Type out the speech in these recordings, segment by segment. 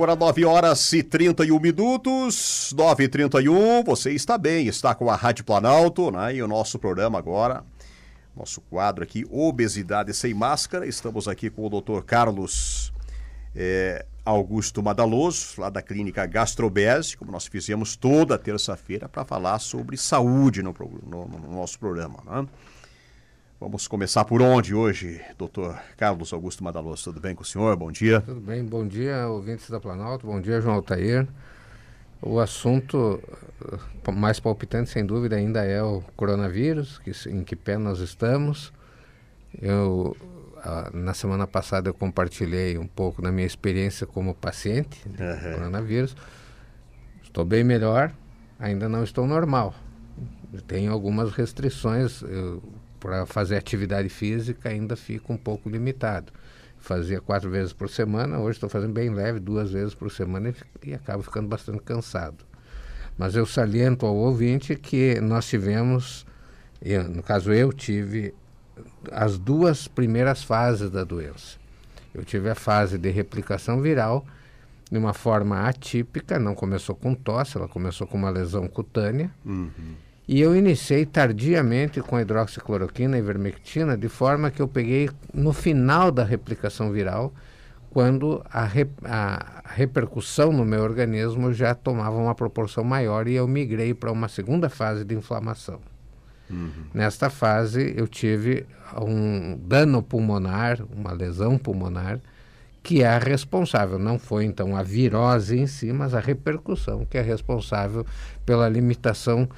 Agora 9 horas e 31 minutos, 9 e 31 você está bem, está com a Rádio Planalto, né? E o nosso programa agora, nosso quadro aqui, Obesidade Sem Máscara. Estamos aqui com o doutor Carlos é, Augusto Madaloso, lá da clínica Gastrobese, como nós fizemos toda terça-feira, para falar sobre saúde no, no, no nosso programa, né? Vamos começar por onde hoje, doutor Carlos Augusto Madaloso? Tudo bem com o senhor? Bom dia. Tudo bem, bom dia, ouvintes da Planalto, bom dia, João Altair. O assunto eh, mais palpitante, sem dúvida, ainda é o coronavírus, que, em que pé nós estamos. Eu, na semana passada, eu compartilhei um pouco da minha experiência como paciente de uhum. coronavírus. Estou bem melhor, ainda não estou normal. Tenho algumas restrições. Eu, para fazer atividade física ainda fica um pouco limitado. Fazia quatro vezes por semana, hoje estou fazendo bem leve, duas vezes por semana e, e acabo ficando bastante cansado. Mas eu saliento ao ouvinte que nós tivemos, eu, no caso eu tive, as duas primeiras fases da doença. Eu tive a fase de replicação viral de uma forma atípica, não começou com tosse, ela começou com uma lesão cutânea. Uhum e eu iniciei tardiamente com hidroxicloroquina e ivermectina, de forma que eu peguei no final da replicação viral, quando a, a repercussão no meu organismo já tomava uma proporção maior e eu migrei para uma segunda fase de inflamação. Uhum. Nesta fase, eu tive um dano pulmonar, uma lesão pulmonar, que é a responsável. Não foi então a virose em si, mas a repercussão que é responsável pela limitação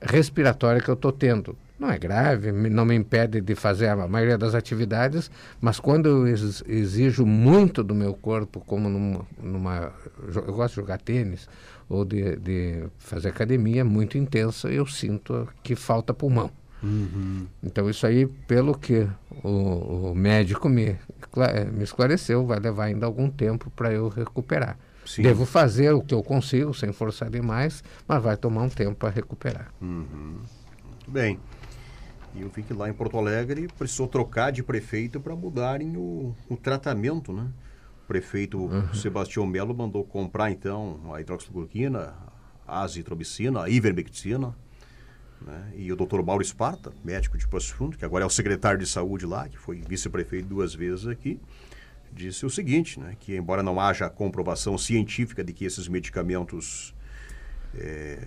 respiratória que eu estou tendo. Não é grave, não me impede de fazer a maioria das atividades, mas quando eu exijo muito do meu corpo, como numa, numa eu gosto de jogar tênis ou de, de fazer academia muito intensa, eu sinto que falta pulmão. Uhum. Então isso aí, pelo que o, o médico me, me esclareceu, vai levar ainda algum tempo para eu recuperar. Sim. Devo fazer o que eu consigo, sem forçar demais, mas vai tomar um tempo para recuperar. Uhum. Muito bem. E eu vi que lá em Porto Alegre precisou trocar de prefeito para mudarem o, o, tratamento, né? O prefeito uhum. Sebastião Melo mandou comprar, então, a hidroxicloroquina, a azitromicina, a ivermectina, né? E o doutor Mauro Esparta, médico de Passo Fundo, que agora é o secretário de saúde lá, que foi vice-prefeito duas vezes aqui, disse o seguinte, né, que embora não haja comprovação científica de que esses medicamentos é,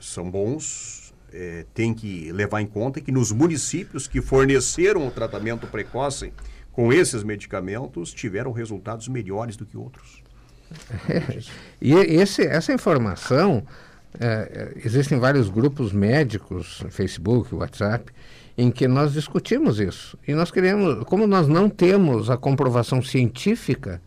são bons, é, tem que levar em conta que nos municípios que forneceram o tratamento precoce com esses medicamentos tiveram resultados melhores do que outros. É, e esse, essa informação, é, existem vários grupos médicos, Facebook, WhatsApp, em que nós discutimos isso. E nós queremos, como nós não temos a comprovação científica,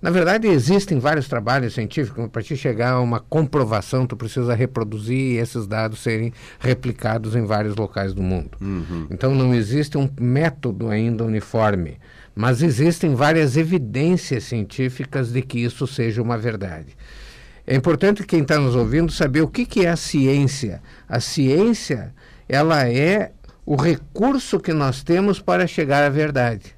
na verdade existem vários trabalhos científicos, para te chegar a uma comprovação, tu precisa reproduzir e esses dados serem replicados em vários locais do mundo. Uhum. Então não existe um método ainda uniforme, mas existem várias evidências científicas de que isso seja uma verdade. É importante quem está nos ouvindo saber o que, que é a ciência. A ciência, ela é o recurso que nós temos para chegar à verdade.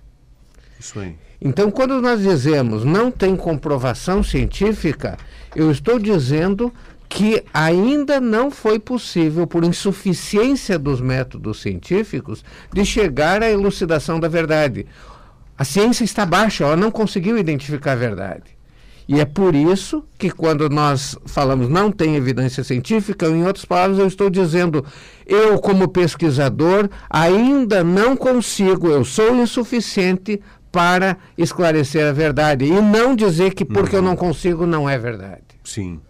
Isso aí. Então, quando nós dizemos não tem comprovação científica, eu estou dizendo que ainda não foi possível, por insuficiência dos métodos científicos, de chegar à elucidação da verdade. A ciência está baixa, ela não conseguiu identificar a verdade. E é por isso que quando nós falamos não tem evidência científica, em outras palavras, eu estou dizendo, eu como pesquisador ainda não consigo, eu sou insuficiente para esclarecer a verdade e não dizer que porque uhum. eu não consigo não é verdade. Sim.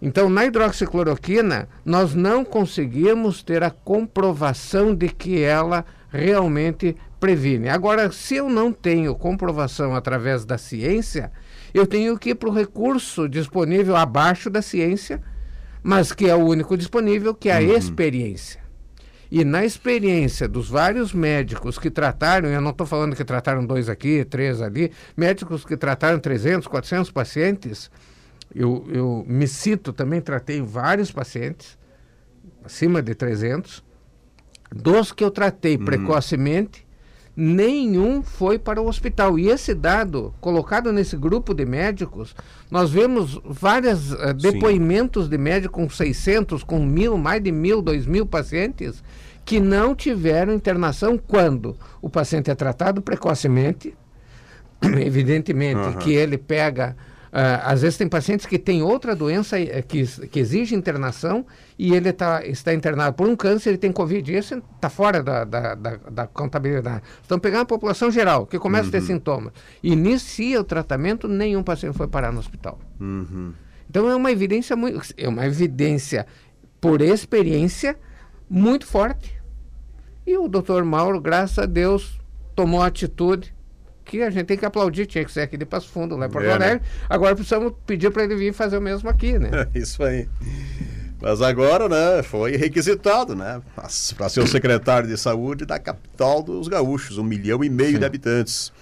Então, na hidroxicloroquina, nós não conseguimos ter a comprovação de que ela realmente previne. Agora, se eu não tenho comprovação através da ciência, eu tenho que ir para o recurso disponível abaixo da ciência, mas que é o único disponível, que é a uhum. experiência. E na experiência dos vários médicos que trataram, eu não estou falando que trataram dois aqui, três ali, médicos que trataram 300, 400 pacientes, eu, eu me cito, também tratei vários pacientes, acima de 300, dos que eu tratei uhum. precocemente, nenhum foi para o hospital. E esse dado, colocado nesse grupo de médicos, nós vemos vários uh, depoimentos Sim. de médicos com 600, com mil, mais de mil, dois mil pacientes que não tiveram internação quando o paciente é tratado precocemente, evidentemente uhum. que ele pega às vezes tem pacientes que têm outra doença eh, que, que exige internação e ele tá, está internado por um câncer, ele tem Covid. E esse está fora da, da, da, da, contabilidade. Estão pegando a população geral, que começa uhum. a ter uhum. sintomas. Inicia o tratamento, nenhum paciente foi parar no hospital. Uhum. Então é uma evidência muito. É uma evidência por experiência muito forte. E o doutor Mauro, graças a Deus, tomou atitude que a gente tem que aplaudir, tinha que ser aqui de Passo Fundo, lá em Porto é, Alegre. Né? Agora precisamos pedir para ele vir fazer o mesmo aqui, né? Isso aí. Mas agora, né, foi requisitado, né, para ser o secretário de saúde da capital dos gaúchos, um milhão e meio Sim. de habitantes.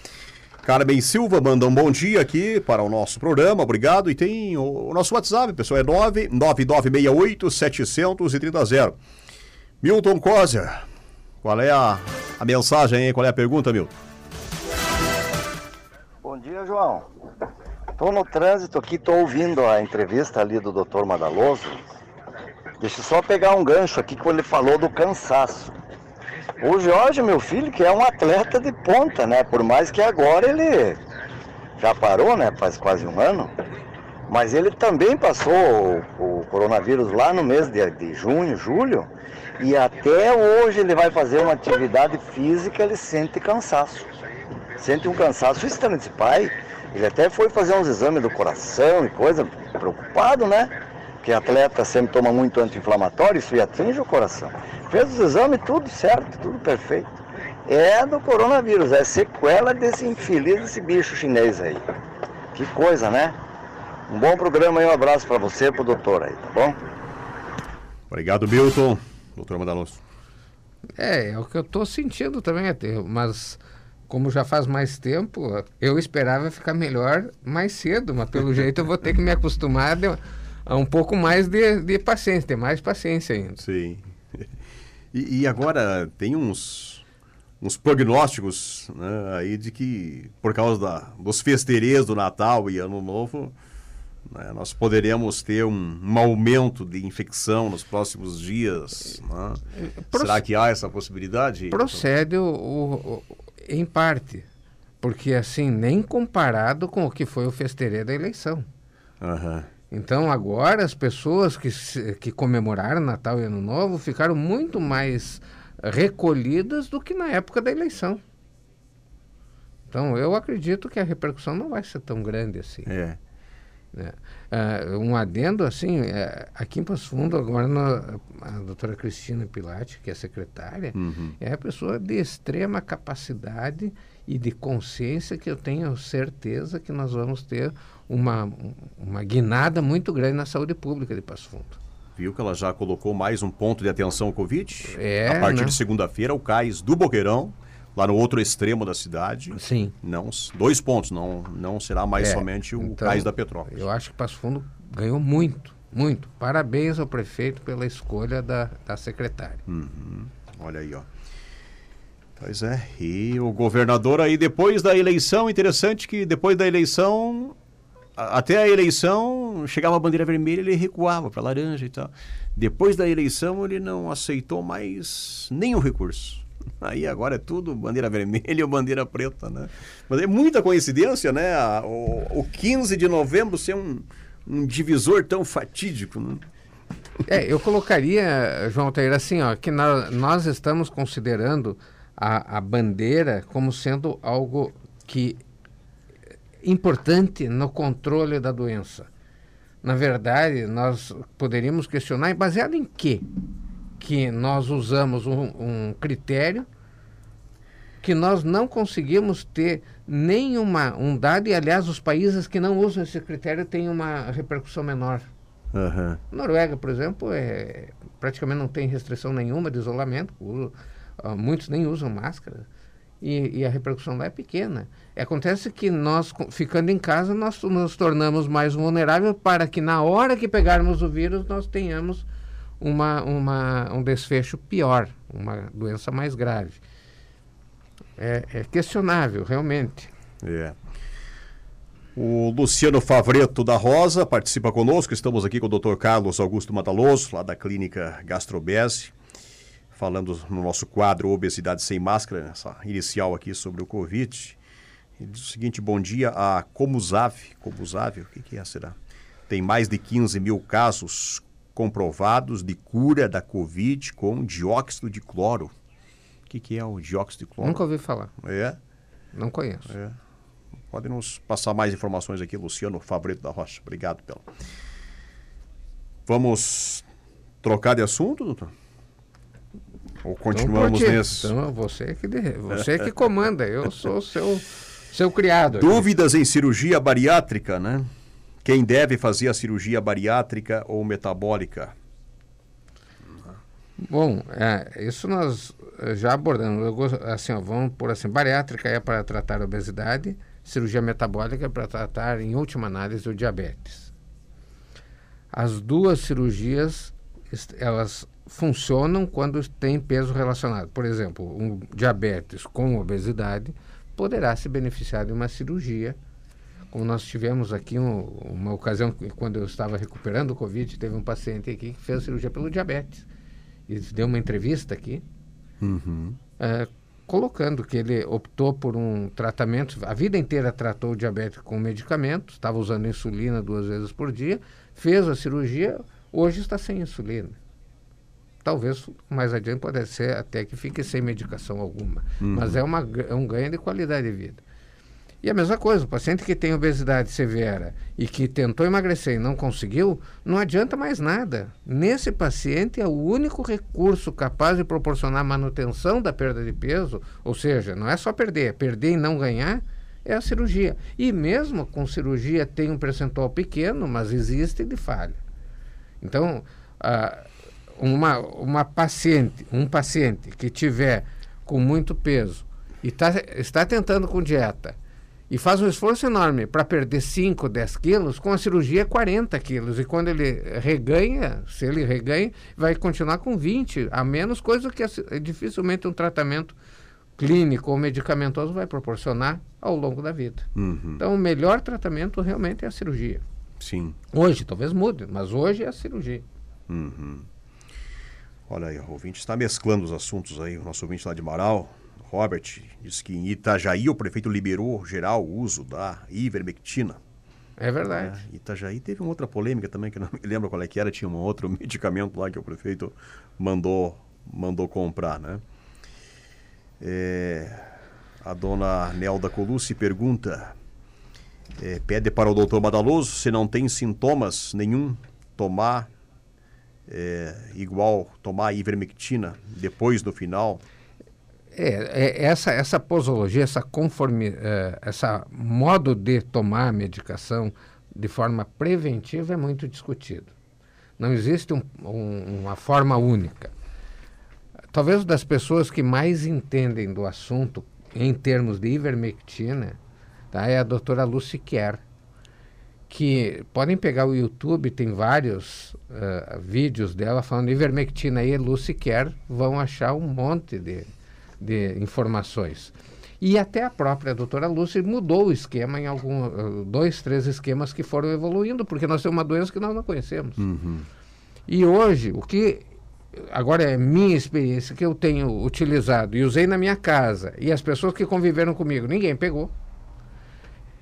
Carmen Silva manda um bom dia aqui para o nosso programa, obrigado. E tem o, o nosso WhatsApp, pessoal, é 99968 730. Milton Coser, qual é a, a mensagem aí? Qual é a pergunta, Milton? João. Estou no trânsito aqui, estou ouvindo a entrevista ali do Dr. Madaloso. Deixa eu só pegar um gancho aqui quando ele falou do cansaço. O Jorge, meu filho, que é um atleta de ponta, né? Por mais que agora ele já parou, né? Faz quase um ano. Mas ele também passou o, o coronavírus lá no mês de, de junho, julho. E até hoje ele vai fazer uma atividade física, ele sente cansaço sente um cansaço. Também desse pai, ele até foi fazer uns exames do coração e coisa, preocupado, né? Porque atleta sempre toma muito anti-inflamatório, isso atinge o coração. Fez os exames, tudo certo, tudo perfeito. É do coronavírus, é sequela desse infeliz, desse bicho chinês aí. Que coisa, né? Um bom programa e um abraço para você e pro doutor aí, tá bom? Obrigado, Milton. Doutor Madalonso. É, é o que eu estou sentindo também, mas como já faz mais tempo, eu esperava ficar melhor mais cedo, mas pelo jeito eu vou ter que me acostumar a um pouco mais de, de paciência, ter mais paciência ainda. Sim. E, e agora tem uns, uns prognósticos né, aí de que, por causa da, dos festeirês do Natal e Ano Novo, né, nós poderemos ter um, um, aumento de infecção nos próximos dias. Né? Será que há essa possibilidade? Procede o, o, em parte, porque assim, nem comparado com o que foi o festeirê da eleição. Uhum. Então agora as pessoas que, que comemoraram Natal e Ano Novo ficaram muito mais recolhidas do que na época da eleição. Então eu acredito que a repercussão não vai ser tão grande assim. É. Uh, um adendo assim, uh, aqui em Passo Fundo, agora no, a doutora Cristina Pilate, que é secretária, uhum. é a pessoa de extrema capacidade e de consciência que eu tenho certeza que nós vamos ter uma, uma guinada muito grande na saúde pública de Passo Fundo. Viu que ela já colocou mais um ponto de atenção ao Covid? É, a partir né? de segunda-feira, o cais do Boqueirão lá no outro extremo da cidade. Sim. Não, dois pontos, não, não será mais é, somente o então, cais da Petrópolis. Eu acho que Passo Fundo ganhou muito, muito. Parabéns ao prefeito pela escolha da, da secretária. Uhum. Olha aí, ó. Pois é, e o governador aí depois da eleição, interessante que depois da eleição, até a eleição, chegava a bandeira vermelha, ele recuava para laranja e tal. Depois da eleição, ele não aceitou mais nenhum recurso. Aí agora é tudo bandeira vermelha ou bandeira preta, né? Mas é muita coincidência, né? O, o 15 de novembro ser um, um divisor tão fatídico, né? É, eu colocaria, João Altair, assim, ó, que nós, nós estamos considerando a, a bandeira como sendo algo que importante no controle da doença. Na verdade, nós poderíamos questionar, baseado em quê? Que nós usamos um, um critério que nós não conseguimos ter nenhuma um dado, e aliás, os países que não usam esse critério têm uma repercussão menor. Uhum. Noruega, por exemplo, é, praticamente não tem restrição nenhuma de isolamento, uh, muitos nem usam máscara, e, e, a repercussão lá é pequena. Acontece que nós, ficando em casa, nós nos tornamos mais vulneráveis para que na hora que pegarmos o vírus, nós tenhamos uma, uma, um desfecho pior, uma doença mais grave. é, é questionável, realmente. É. O Luciano Favreto da Rosa participa conosco. Estamos aqui com o Dr. Carlos Augusto Mataloso, lá da Clínica Gastrobese, falando no nosso quadro Obesidade Sem Máscara, essa inicial aqui sobre o Covid. Ele diz o seguinte: bom dia a Comuzave. Comuzave, o que, que é, será? Tem mais de 15 mil casos comprovados de cura da Covid com dióxido de cloro. O que, que é o dióxido de cloro? Nunca ouvi falar. É? Não conheço. É. Pode nos passar mais informações aqui, Luciano Fabreto da Rocha. Obrigado pela. Vamos trocar de assunto, doutor? Ou continuamos então, nesse? Então, você que, de... você que comanda, eu sou seu, seu criado. aqui. Dúvidas em cirurgia bariátrica, né? Quem deve fazer a cirurgia bariátrica ou metabólica? Bom, é, isso nós eh, já abordamos. Eu assim, ó, vamos por assim, bariátrica é para tratar a obesidade, cirurgia metabólica é para tratar, em última análise, o diabetes. As duas cirurgias, elas funcionam quando tem peso relacionado. Por exemplo, um diabetes com obesidade poderá se beneficiar de uma cirurgia, como nós tivemos aqui um- uma ocasião, quando eu estava recuperando o Covid, teve um paciente aqui que fez cirurgia pelo diabetes. E deu uma entrevista aqui, Uhum. eh, colocando que ele optou por um tratamento, a vida inteira tratou o diabetes com medicamentos, estava usando insulina duas vezes por dia, fez a cirurgia, hoje está sem insulina. Talvez mais adiante pode ser até que fique sem medicação alguma, mas é, uma, é um ganho de qualidade de vida. E a mesma coisa, o paciente que tem obesidade severa e que tentou emagrecer e não conseguiu, não adianta mais nada. Nesse paciente é o único recurso capaz de proporcionar manutenção da perda de peso, ou seja, não é só perder, é perder e não ganhar, é a cirurgia. E mesmo com cirurgia tem um percentual pequeno, mas existe de falha. Então, ah, uma, uma paciente, um paciente que tiver com muito peso e tá, está tentando com dieta e faz um esforço enorme para perder 5, 10 quilos, com a cirurgia é 40 quilos. E quando ele reganha, se ele reganha, vai continuar com 20, a menos coisa que dificilmente um tratamento clínico ou medicamentoso vai proporcionar ao longo da vida. Uhum. Então, o melhor tratamento realmente é a cirurgia. Sim. Hoje, talvez mude, mas hoje é a cirurgia. Uhum. Olha aí, o ouvinte está mesclando os assuntos aí. O nosso ouvinte lá de Marau, Robert, disse que em Itajaí o prefeito liberou geral o uso da ivermectina. É verdade. É, Itajaí teve uma outra polêmica também, que eu não me lembro qual é que era, tinha um outro medicamento lá que o prefeito mandou, mandou comprar, né? É, a dona Nelda Colucci pergunta, é, pede para o doutor Madaloso, se não tem sintomas nenhum, tomar é, igual, tomar ivermectina depois no final. É, é, essa, essa posologia, essa conforme, eh, essa modo de tomar a medicação de forma preventiva é muito discutido. Não existe um- um- uma forma única. Talvez das pessoas que mais entendem do assunto em termos de ivermectina tá, é a doutora Lucy Kerr, que podem pegar o YouTube, tem vários eh, vídeos dela falando ivermectina e Lucy Kerr, vão achar um monte de, de informações. E até a própria doutora Lucy mudou o esquema em algum, eh, dois, três esquemas que foram evoluindo, porque nós temos uma doença que nós não conhecemos. E hoje, o que agora é minha experiência que eu tenho utilizado e usei na minha casa, e as pessoas que conviveram comigo, ninguém pegou,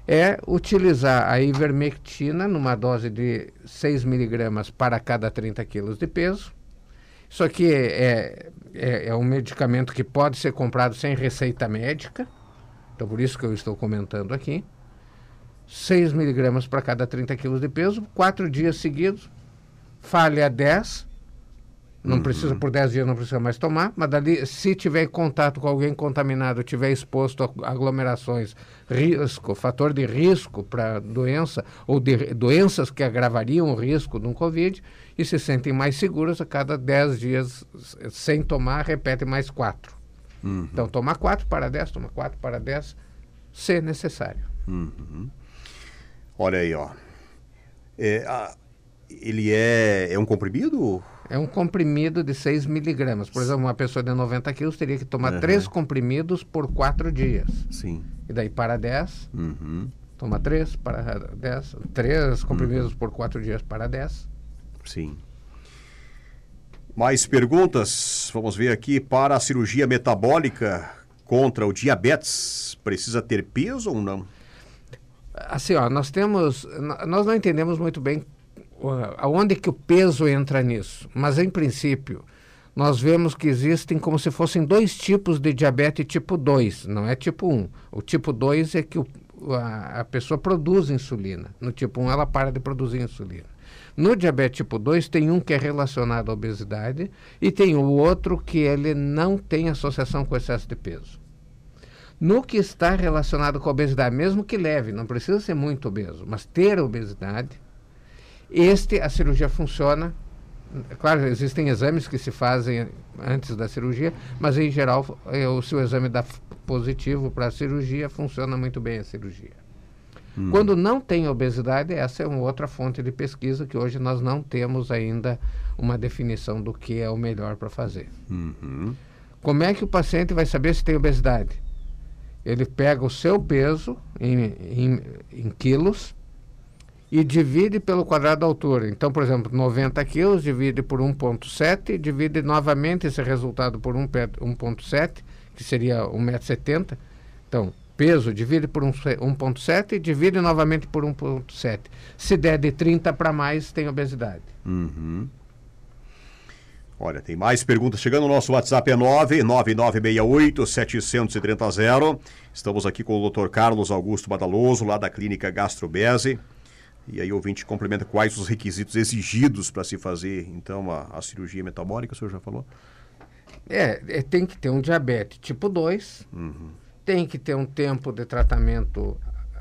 é utilizar a ivermectina numa dose de 6 miligramas para cada 30 quilos de peso. Isso aqui é, é, é um medicamento que pode ser comprado sem receita médica, então por isso que eu estou comentando aqui. 6 miligramas para cada 30 quilos de peso, quatro dias seguidos, falha 10, não precisa por 10 dias, não precisa mais tomar, mas dali, se tiver contato com alguém contaminado, tiver exposto a aglomerações, risco, fator de risco para doença, ou de doenças que agravariam o risco de um Covid, e se sentem mais seguros, a cada 10 dias, sem tomar, repete mais 4. Então, tomar 4 para 10, toma 4 para 10, se necessário. Olha aí, ó. É, a- ele é, é um comprimido? É um comprimido de 6 miligramas. Por exemplo, uma pessoa de 90 quilos teria que tomar Uhum. três comprimidos por quatro dias. Sim. E daí para 10, Uhum. toma três para 10. Três comprimidos por quatro dias para 10. Sim. Mais perguntas? Vamos ver aqui. Para a cirurgia metabólica contra o diabetes, precisa ter peso ou não? Assim, ó, nós temos, nós não entendemos muito bem aonde que o peso entra nisso, mas em princípio nós vemos que existem como se fossem dois tipos de diabetes tipo 2, não é tipo 1. O tipo 2 é que o, a, a pessoa produz insulina. No tipo 1 ela para de produzir insulina. No diabetes tipo 2 tem um que é relacionado à obesidade e tem o outro que ele não tem associação com excesso de peso. No que está relacionado com a obesidade, mesmo que leve, não precisa ser muito obeso, mas ter obesidade, este, a cirurgia funciona. É Claro, existem exames que se fazem antes da cirurgia, mas em geral, eh, o seu exame dá positivo para a cirurgia, funciona muito bem a cirurgia. Quando não tem obesidade, essa é uma outra fonte de pesquisa que hoje nós não temos ainda uma definição do que é o melhor para fazer. Uhum. Como é que o paciente vai saber se tem obesidade? Ele pega o seu peso em, em, em quilos e divide pelo quadrado da altura. Então, por exemplo, 90 quilos divide por 1,7, divide novamente esse resultado por 1 pe- 1,7, que seria 1,70m. Então, peso divide por um se- 1,7 e divide novamente por 1,7. Se der de 30 para mais, tem obesidade. Uhum. Olha, tem mais perguntas chegando. O nosso WhatsApp é 99968-730. Estamos aqui com o Dr. Carlos Augusto Badaloso, lá da Clínica Gastrobese. E aí o ouvinte complementa quais os requisitos exigidos para se fazer, então, a, a cirurgia metabólica, o senhor já falou? É, é, tem que ter um diabetes tipo 2, tem que ter um tempo de tratamento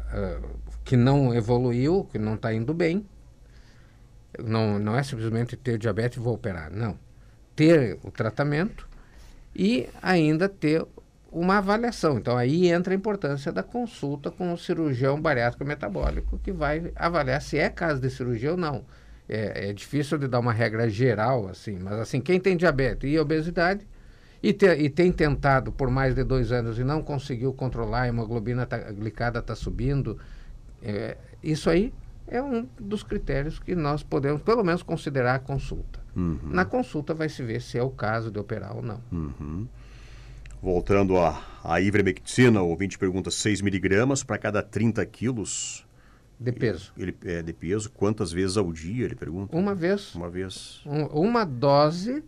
ah, que não evoluiu, que não está indo bem. Não, não é simplesmente ter diabetes e vou operar, não. Ter o tratamento e ainda ter uma avaliação. Então aí entra a importância da consulta com o cirurgião bariátrico metabólico, que vai avaliar se é caso de cirurgia ou não. É, é difícil de dar uma regra geral assim, mas assim, quem tem diabetes e obesidade e, te- e tem tentado por mais de dois anos e não conseguiu controlar, a hemoglobina tá, a glicada está subindo, é, isso aí é um dos critérios que nós podemos, pelo menos, considerar a consulta. Uhum. Na consulta vai se ver se é o caso de operar ou não. Uhum. Voltando à, à ivermectina, o ouvinte pergunta 6 miligramas para cada 30 quilos De peso. ele, é, de peso. Quantas vezes ao dia, ele pergunta? Uma vez, Uma vez. um- uma dose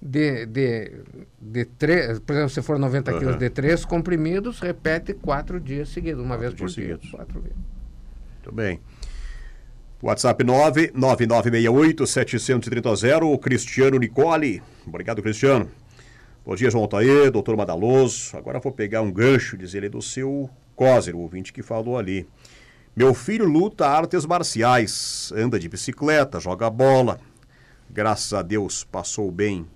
de, de, de três, por exemplo, se for 90 Aham. quilos de três comprimidos, repete quatro dias seguidos, uma Quatro vez por dia. seguidos. Quatro vezes. Muito bem. WhatsApp 99968-730, o Cristiano Nicole. Obrigado, Cristiano. Bom dia, João Altair, doutor Madaloso. Agora vou pegar um gancho, diz ele, do seu Coser, o ouvinte que falou ali. Meu filho luta artes marciais, anda de bicicleta, joga bola. Graças a Deus passou bem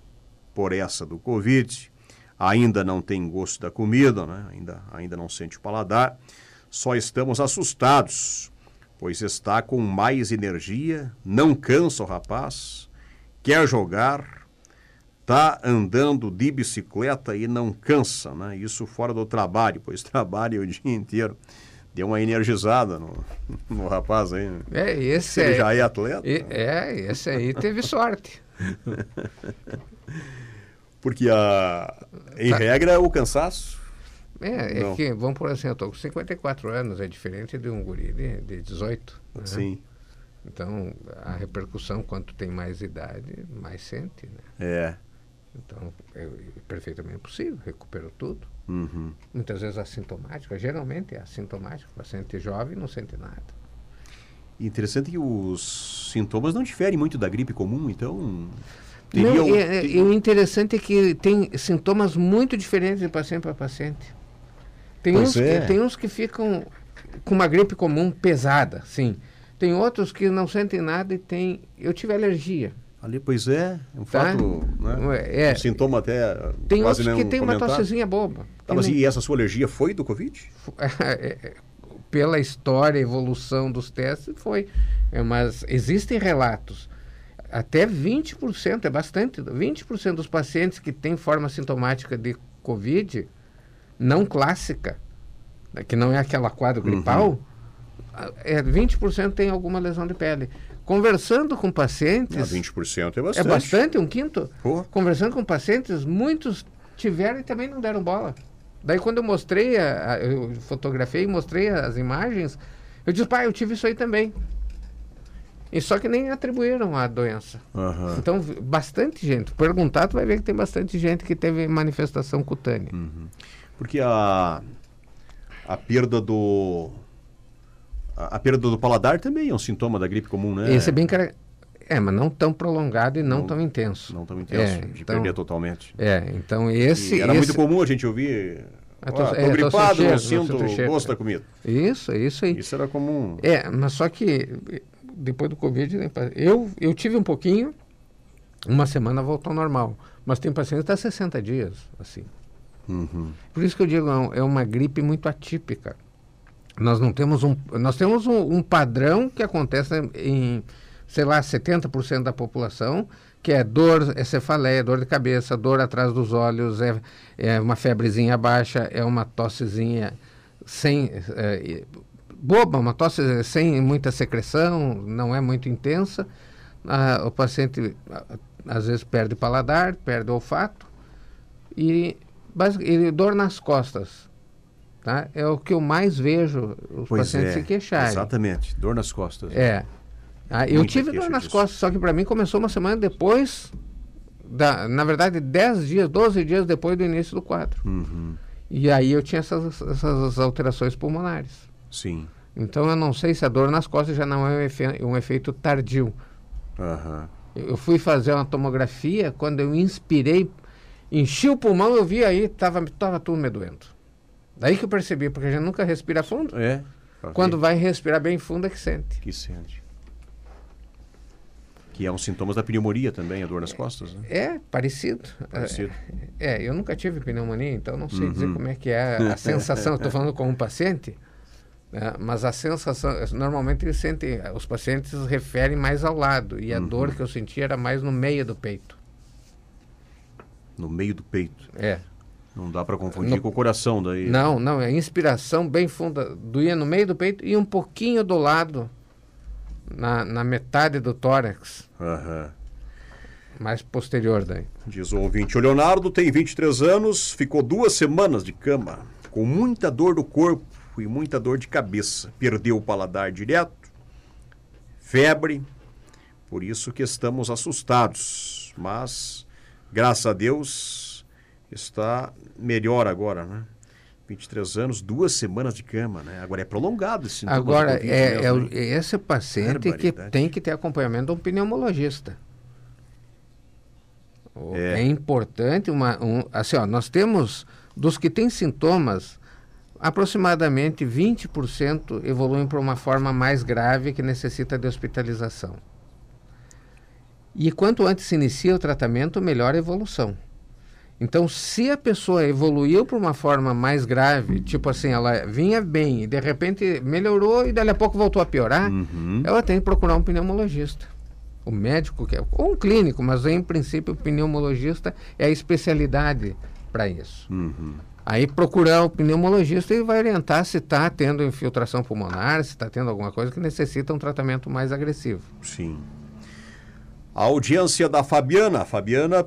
por essa do Covid. Ainda não tem gosto da comida, né? ainda, ainda não sente o paladar. Só estamos assustados, pois está com mais energia, não cansa o rapaz, quer jogar, tá andando de bicicleta e não cansa, né? Isso fora do trabalho, pois trabalha o dia inteiro. Deu uma energizada no, no rapaz aí. né? É, esse Se ele é, já é atleta. e- é, esse aí teve sorte. Porque a, em Tá. regra o cansaço. É, é Não. que, vamos por assim, eu estou com 54 anos, é diferente de um guri de, de 18. né? Sim. Então, a repercussão, quanto tem mais idade, mais sente, né? É. Então, é perfeitamente possível, recuperou tudo. Uhum. Muitas vezes assintomático, geralmente é assintomático, o paciente jovem não sente nada. Interessante que os sintomas não diferem muito da gripe comum, então. Não, é- e o interessante é que tem sintomas muito diferentes de paciente para paciente. Tem Pois uns, é. que, tem uns que ficam com uma gripe comum pesada, sim. Tem outros que não sentem nada e tem. Eu tive alergia. Ali, pois é, é um Tá? fato. Né? É. Um sintoma até. Tem quase outros que não tem uma comentar. tossezinha boba. Tá, que mas não- e essa sua alergia foi do Covid? É, pela história, evolução dos testes, foi. É, mas existem relatos. até 20%, é bastante, 20% dos pacientes que têm forma sintomática de Covid não clássica, né, que não é aquela quadro gripal, uhum. é, 20% tem alguma lesão de pele. Conversando com pacientes. Ah, 20% é bastante. É bastante, um quinto. Pô. Conversando com pacientes, muitos tiveram e também não deram bola. Daí quando eu mostrei, a, a, eu fotografei e mostrei as imagens, eu disse, pai, eu tive isso aí também. E só que nem atribuíram a doença. Uhum. Então, bastante gente. Perguntar, tu vai ver que tem bastante gente que teve manifestação cutânea. Uhum. Porque a, a perda do. A, a, perda do paladar também é um sintoma da gripe comum, né? Esse é bem cara... É, mas não tão prolongado e não, não tão intenso. Não tão intenso, é, de então, perder totalmente. É, então esse. E era esse... muito comum a gente ouvir. Ah, tô, é, gripado, não sinto o gosto da comida. Isso, isso aí. Isso era comum. É, mas só que depois do Covid, né, eu, eu tive um pouquinho, uma semana voltou ao normal. Mas tem paciente que está 60 dias, assim. Uhum. Por isso que eu digo, é, é uma gripe muito atípica. Nós não temos um, nós temos um, um padrão que acontece em, sei lá, 70% da população, que é dor, é cefaleia, dor de cabeça, dor atrás dos olhos, é, é uma febrezinha baixa, é uma tossezinha sem é, boba, uma tosse sem muita secreção, não é muito intensa. Ah, o paciente às vezes perde paladar, perde olfato e, e dor nas costas. Tá? É o que eu mais vejo os pois pacientes é, se queixarem. Exatamente, dor nas costas. É. Ah, eu tive dor nas disso. costas, só que para mim começou uma semana depois, da, na verdade 10 dias, 12 dias depois do início do quadro. Uhum. E aí eu tinha essas, essas alterações pulmonares. Sim. Então eu não sei se a dor nas costas já não é um, efe um efeito tardio. Uhum. Eu fui fazer uma tomografia, quando eu inspirei, enchi o pulmão, eu vi aí, tava, tava tudo me doendo. Daí que eu percebi, porque a gente nunca respira fundo. É. Quando vai respirar bem fundo é que sente. Que sente. Que é um sintoma da pneumonia também, a dor nas costas, né? É, parecido. Parecido. É, é eu nunca tive pneumonia, então não sei uhum. dizer como é que é a sensação. Estou falando com um paciente. Né? Mas a sensação, normalmente eles sentem, os pacientes referem mais ao lado, e a uhum. dor que eu sentia era mais no meio do peito. No meio do peito? É. Não dá para confundir no, com o coração daí. Não, não, é inspiração bem funda, doía no meio do peito e um pouquinho do lado, na, na metade do tórax. Uhum. Mais posterior daí. Diz o ouvinte, o Leonardo tem 23 anos, ficou duas semanas de cama, com muita dor do corpo e muita dor de cabeça. Perdeu o paladar direto, febre, por isso que estamos assustados. Mas, graças a Deus, está melhor agora, né? 23 anos, duas semanas de cama, né? Agora é prolongado esse Agora, é, é, é, esse paciente que tem que ter acompanhamento de um pneumologista. É, é importante uma, um, assim, ó, nós temos dos que têm sintomas aproximadamente 20% evoluem para uma forma mais grave que necessita de hospitalização. E quanto antes se inicia o tratamento, melhor a evolução. Então, se a pessoa evoluiu para uma forma mais grave, tipo assim, ela vinha bem e de repente melhorou e dali a pouco voltou a piorar, uhum. ela tem que procurar um pneumologista. O médico, que é, ou um clínico, mas em princípio o pneumologista é a especialidade para isso. Uhum. Aí procurar o pneumologista e vai orientar se está tendo infiltração pulmonar, se está tendo alguma coisa que necessita um tratamento mais agressivo. Sim. A audiência da Fabiana. Fabiana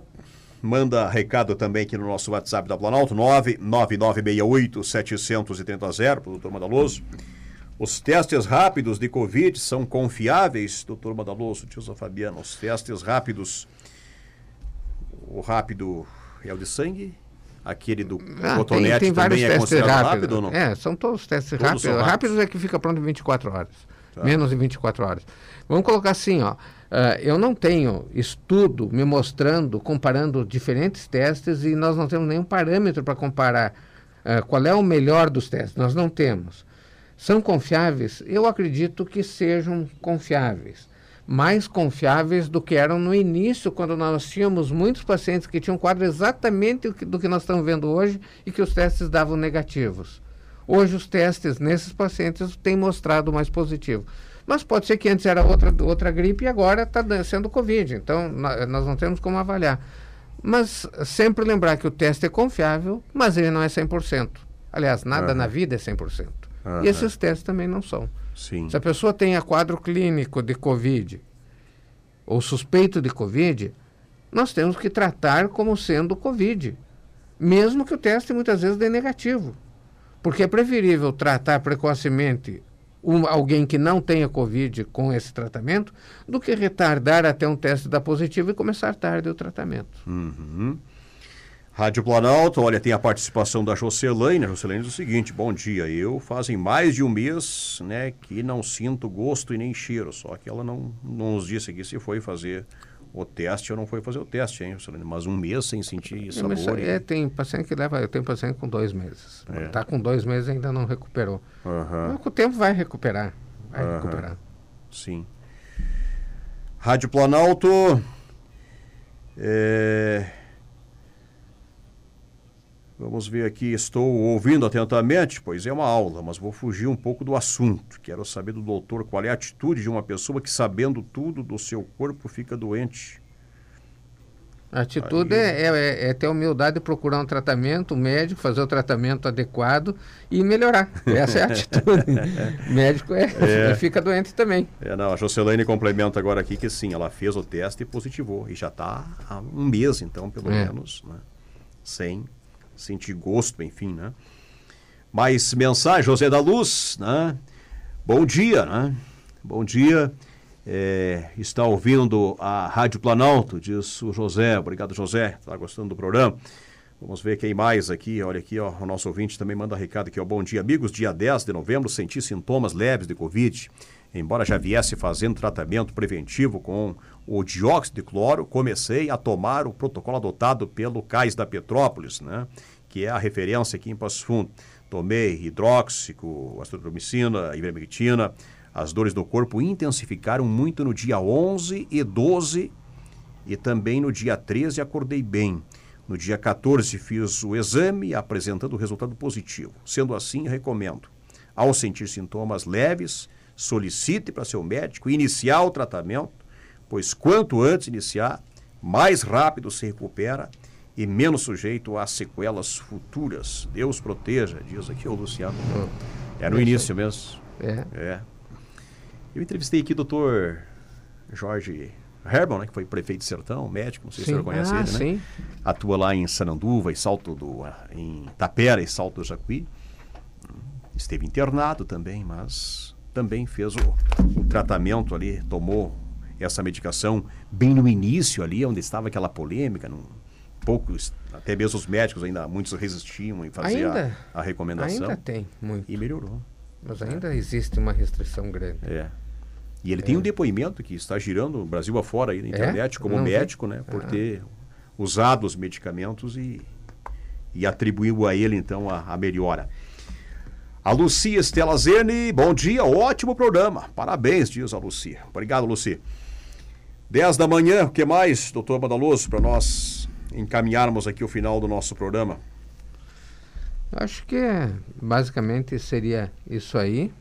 manda recado também aqui no nosso WhatsApp da Planalto, 99968-730, doutor Madaloso. Os testes rápidos de Covid são confiáveis, doutor Madaloso, tio Fabiana? Os testes rápidos, o rápido é o de sangue Aquele do ah, cotonete tem, tem também é considerado rápido, rápido ou não? É, são todos testes todos rápidos. rápidos. Rápidos é que fica pronto em 24 horas. Tá. Menos de 24 horas. Vamos colocar assim, ó. Uh, eu não tenho estudo me mostrando, comparando diferentes testes e nós não temos nenhum parâmetro para comparar uh, qual é o melhor dos testes. Nós não temos. São confiáveis? Eu acredito que sejam confiáveis mais confiáveis do que eram no início, quando nós tínhamos muitos pacientes que tinham quadro exatamente do que nós estamos vendo hoje e que os testes davam negativos. Hoje os testes nesses pacientes têm mostrado mais positivo. Mas pode ser que antes era outra, outra gripe e agora está sendo Covid. Então, nós não temos como avaliar. Mas sempre lembrar que o teste é confiável, mas ele não é 100%. Aliás, nada uhum. na vida é 100%. Uhum. E esses testes também não são. Sim. Se a pessoa tem quadro clínico de Covid ou suspeito de Covid, nós temos que tratar como sendo Covid, mesmo que o teste muitas vezes dê negativo. Porque é preferível tratar precocemente um, alguém que não tenha Covid com esse tratamento do que retardar até um teste dar positivo e começar tarde o tratamento. Uhum. Rádio Planalto, olha, tem a participação da Jocelaine. A Jocelaine diz o seguinte: bom dia, eu fazem mais de um mês né, que não sinto gosto e nem cheiro, só que ela não, não nos disse aqui se foi fazer o teste ou não foi fazer o teste, hein? Mas um mês sem sentir sabor. É, tem paciente que leva, eu tenho paciente com dois meses. Está é. Tá com dois meses e ainda não recuperou. Uhum. Mas com o tempo vai recuperar. Vai uhum. recuperar. Sim. Rádio Planalto. É... Vamos ver aqui, estou ouvindo atentamente, pois é uma aula, mas vou fugir um pouco do assunto. Quero saber do doutor qual é a atitude de uma pessoa que, sabendo tudo do seu corpo, fica doente. A atitude é, é, é, ter humildade de procurar um tratamento, um médico, fazer o tratamento adequado e melhorar. Essa é a atitude. médico é, é, fica doente também. É, não, a Jocelaine complementa agora aqui que sim, ela fez o teste e positivou. E já está há um mês, então, pelo é. menos, né, sem sentir gosto, enfim, né? Mais mensagem, José da Luz, né? Bom dia, né? Bom dia. É, está ouvindo a Rádio Planalto, diz o José. Obrigado, José. Está gostando do programa. Vamos ver quem mais aqui. Olha aqui, ó, o nosso ouvinte também manda recado aqui. Ó. Bom dia, amigos. Dia 10 de novembro, senti sintomas leves de Covid. Embora já viesse fazendo tratamento preventivo com o dióxido de cloro, comecei a tomar o protocolo adotado pelo CAIS da Petrópolis, né? que é a referência aqui em Passo Fundo. Tomei hidróxico, astromicina, ivermectina. As dores do corpo intensificaram muito no dia 11 e 12 e também no dia 13 acordei bem. No dia 14 fiz o exame apresentando o resultado positivo. Sendo assim, recomendo. Ao sentir sintomas leves, solicite para seu médico iniciar o tratamento, pois quanto antes iniciar, mais rápido se recupera e menos sujeito a sequelas futuras. Deus proteja, diz aqui o Luciano. É no início mesmo. É. é. Eu entrevistei aqui o doutor Jorge Herman, né, que foi prefeito de Sertão, médico, não sei sim. se você conhece ah, ele, né? Sim. Atua lá em Sananduva, em Salto do em Tapera e Salto do Jacuí. Esteve internado também, mas também fez o, o tratamento ali, tomou essa medicação bem no início ali, onde estava aquela polêmica, num, poucos, até mesmo os médicos ainda, muitos resistiam em fazer ainda, a, a, recomendação. Ainda tem muito. E melhorou. Mas ainda é. existe uma restrição grande. É. E ele é. tem um depoimento que está girando o Brasil afora aí na é? internet, como Não médico, vi. né? Por ah. ter usado os medicamentos e, e atribuiu a ele, então, a, a melhora. A Lucia Estela Zene, bom dia, ótimo programa. Parabéns, diz a Lucia. Obrigado, Lucia. 10 da manhã, o que mais, doutor Badaloso, para nós encaminharmos aqui o final do nosso programa? Acho que é, basicamente seria isso aí.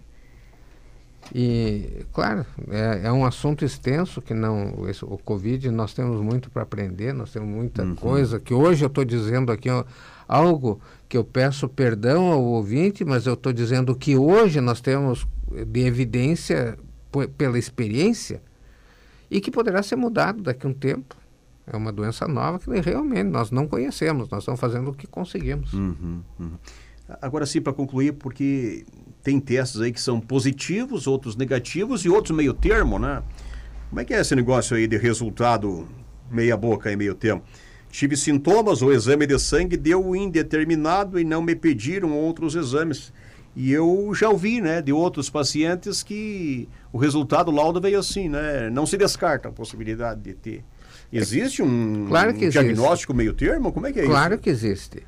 E, claro, é, é, um assunto extenso que não. Esse, o Covid, nós temos muito para aprender, nós temos muita uhum. coisa que hoje eu estou dizendo aqui ó, algo que eu peço perdão ao ouvinte, mas eu estou dizendo que hoje nós temos de evidência pela experiência e que poderá ser mudado daqui a um tempo. É uma doença nova que realmente nós não conhecemos, nós estamos fazendo o que conseguimos. Uhum, uhum. Agora sim, para concluir, porque tem testes aí que são positivos, outros negativos e outros meio termo, né? Como é que é esse negócio aí de resultado meia boca e meio termo? Tive sintomas, o exame de sangue deu indeterminado e não me pediram outros exames. E eu já ouvi, né, de outros pacientes que o resultado laudo veio assim, né? Não se descarta a possibilidade de ter Existe um, claro que um diagnóstico meio termo? Como é que é claro isso? Claro que existe.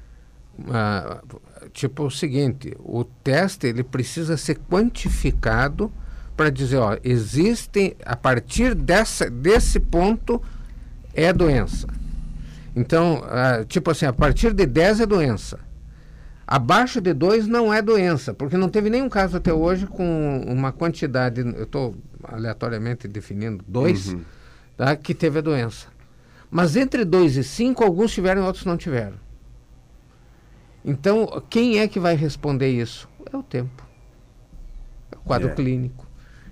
Uh, tipo o seguinte, o teste ele precisa ser quantificado para dizer, ó, existe a partir dessa, desse ponto é doença. Então, uh, tipo assim, a partir de 10 é doença. Abaixo de 2 não é doença, porque não teve nenhum caso até hoje com uma quantidade, eu estou aleatoriamente definindo 2, uhum. tá, que teve a doença. Mas entre 2 e 5, alguns tiveram e outros não tiveram. Então, quem é que vai responder isso? É o tempo. É o quadro é. clínico.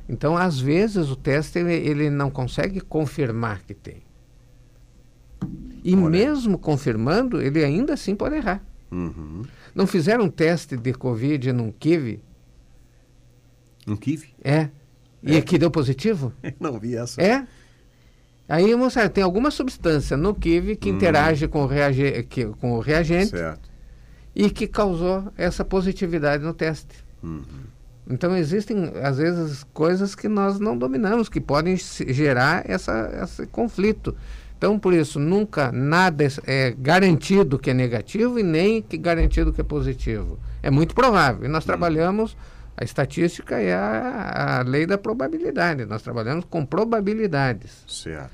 Então, às vezes, o teste ele, ele não consegue confirmar que tem. E Olha. mesmo confirmando, ele ainda assim pode errar. Uhum. Não fizeram um teste de Covid num kiwi? Um kiwi? É. E é. que deu positivo? Não vi essa. É. Aí, moçada, tem alguma substância no kiwi que hum. interage com o, reage que, com o reagente certo. e que causou essa positividade no teste. Uhum. Então, existem, às vezes, coisas que nós não dominamos, que podem gerar essa, esse conflito. Então, por isso, nunca nada é garantido que é negativo e nem que garantido que é positivo. É muito provável. E nós hum. trabalhamos, a estatística é a, a lei da probabilidade. Nós trabalhamos com probabilidades. Certo.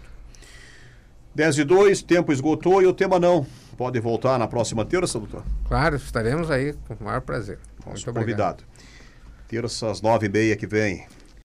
10 e 2, tempo esgotou e o tema não. Pode voltar na próxima terça, doutor? Claro, estaremos aí com o maior prazer. Nosso muito convidado. Obrigado. Terça às nove e meia que vem.